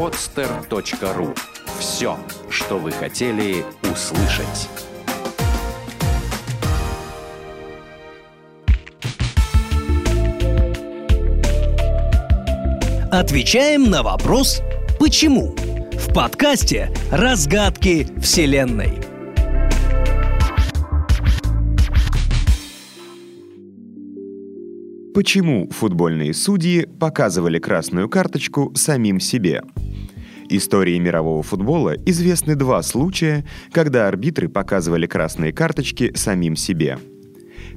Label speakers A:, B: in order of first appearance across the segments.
A: podster.ru Все, что вы хотели услышать.
B: Отвечаем на вопрос «Почему?» в подкасте «Разгадки Вселенной».
C: Почему футбольные судьи показывали красную карточку самим себе? Истории мирового футбола известны два случая, когда арбитры показывали красные карточки самим себе.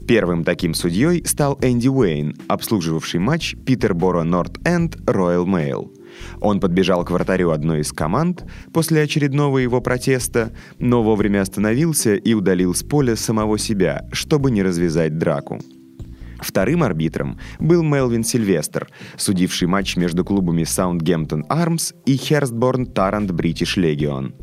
C: Первым таким судьей стал Энди Уэйн, обслуживавший матч Питерборо Норт Энд Роyal Mail. Он подбежал к вратарю одной из команд после очередного его протеста, но вовремя остановился и удалил с поля самого себя, чтобы не развязать драку. Вторым арбитром был Мелвин Сильвестр, судивший матч между клубами Саундгемптон Армс и Херстборн Тарант Бритиш Легион.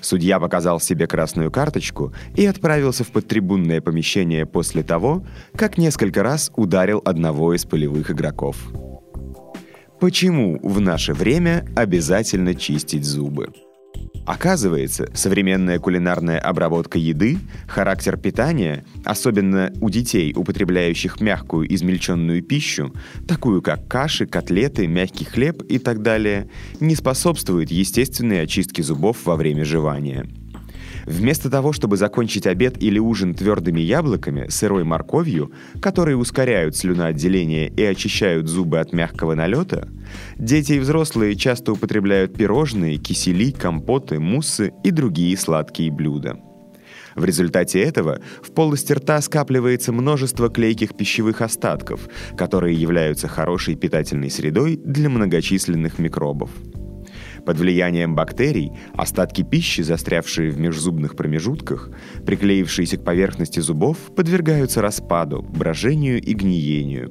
C: Судья показал себе красную карточку и отправился в подтрибунное помещение после того, как несколько раз ударил одного из полевых игроков. Почему в наше время обязательно чистить зубы? Оказывается, современная кулинарная обработка еды, характер питания, особенно у детей, употребляющих мягкую измельченную пищу, такую как каши, котлеты, мягкий хлеб и так далее, не способствует естественной очистке зубов во время жевания – Вместо того, чтобы закончить обед или ужин твердыми яблоками, сырой морковью, которые ускоряют слюноотделение и очищают зубы от мягкого налета, дети и взрослые часто употребляют пирожные, кисели, компоты, муссы и другие сладкие блюда. В результате этого в полости рта скапливается множество клейких пищевых остатков, которые являются хорошей питательной средой для многочисленных микробов. Под влиянием бактерий остатки пищи, застрявшие в межзубных промежутках, приклеившиеся к поверхности зубов, подвергаются распаду, брожению и гниению.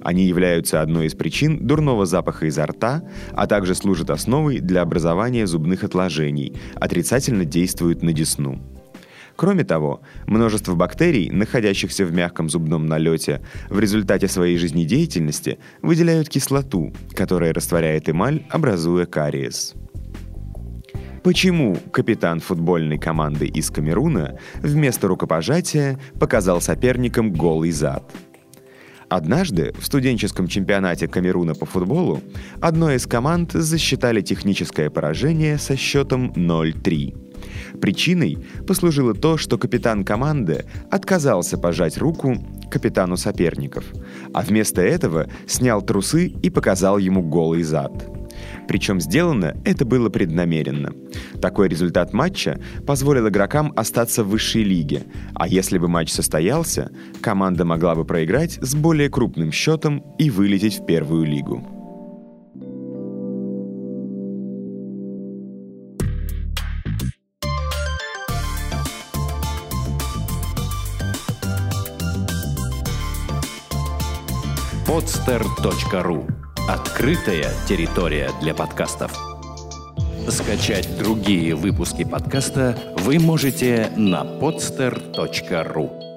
C: Они являются одной из причин дурного запаха изо рта, а также служат основой для образования зубных отложений, отрицательно действуют на десну. Кроме того, множество бактерий, находящихся в мягком зубном налете, в результате своей жизнедеятельности выделяют кислоту, которая растворяет эмаль, образуя кариес. Почему капитан футбольной команды из Камеруна вместо рукопожатия показал соперникам голый зад? Однажды в студенческом чемпионате Камеруна по футболу одной из команд засчитали техническое поражение со счетом 0-3. Причиной послужило то, что капитан команды отказался пожать руку капитану соперников, а вместо этого снял трусы и показал ему голый зад. Причем сделано это было преднамеренно. Такой результат матча позволил игрокам остаться в высшей лиге, а если бы матч состоялся, команда могла бы проиграть с более крупным счетом и вылететь в первую лигу.
A: podster.ru Открытая территория для подкастов. Скачать другие выпуски подкаста вы можете на podster.ru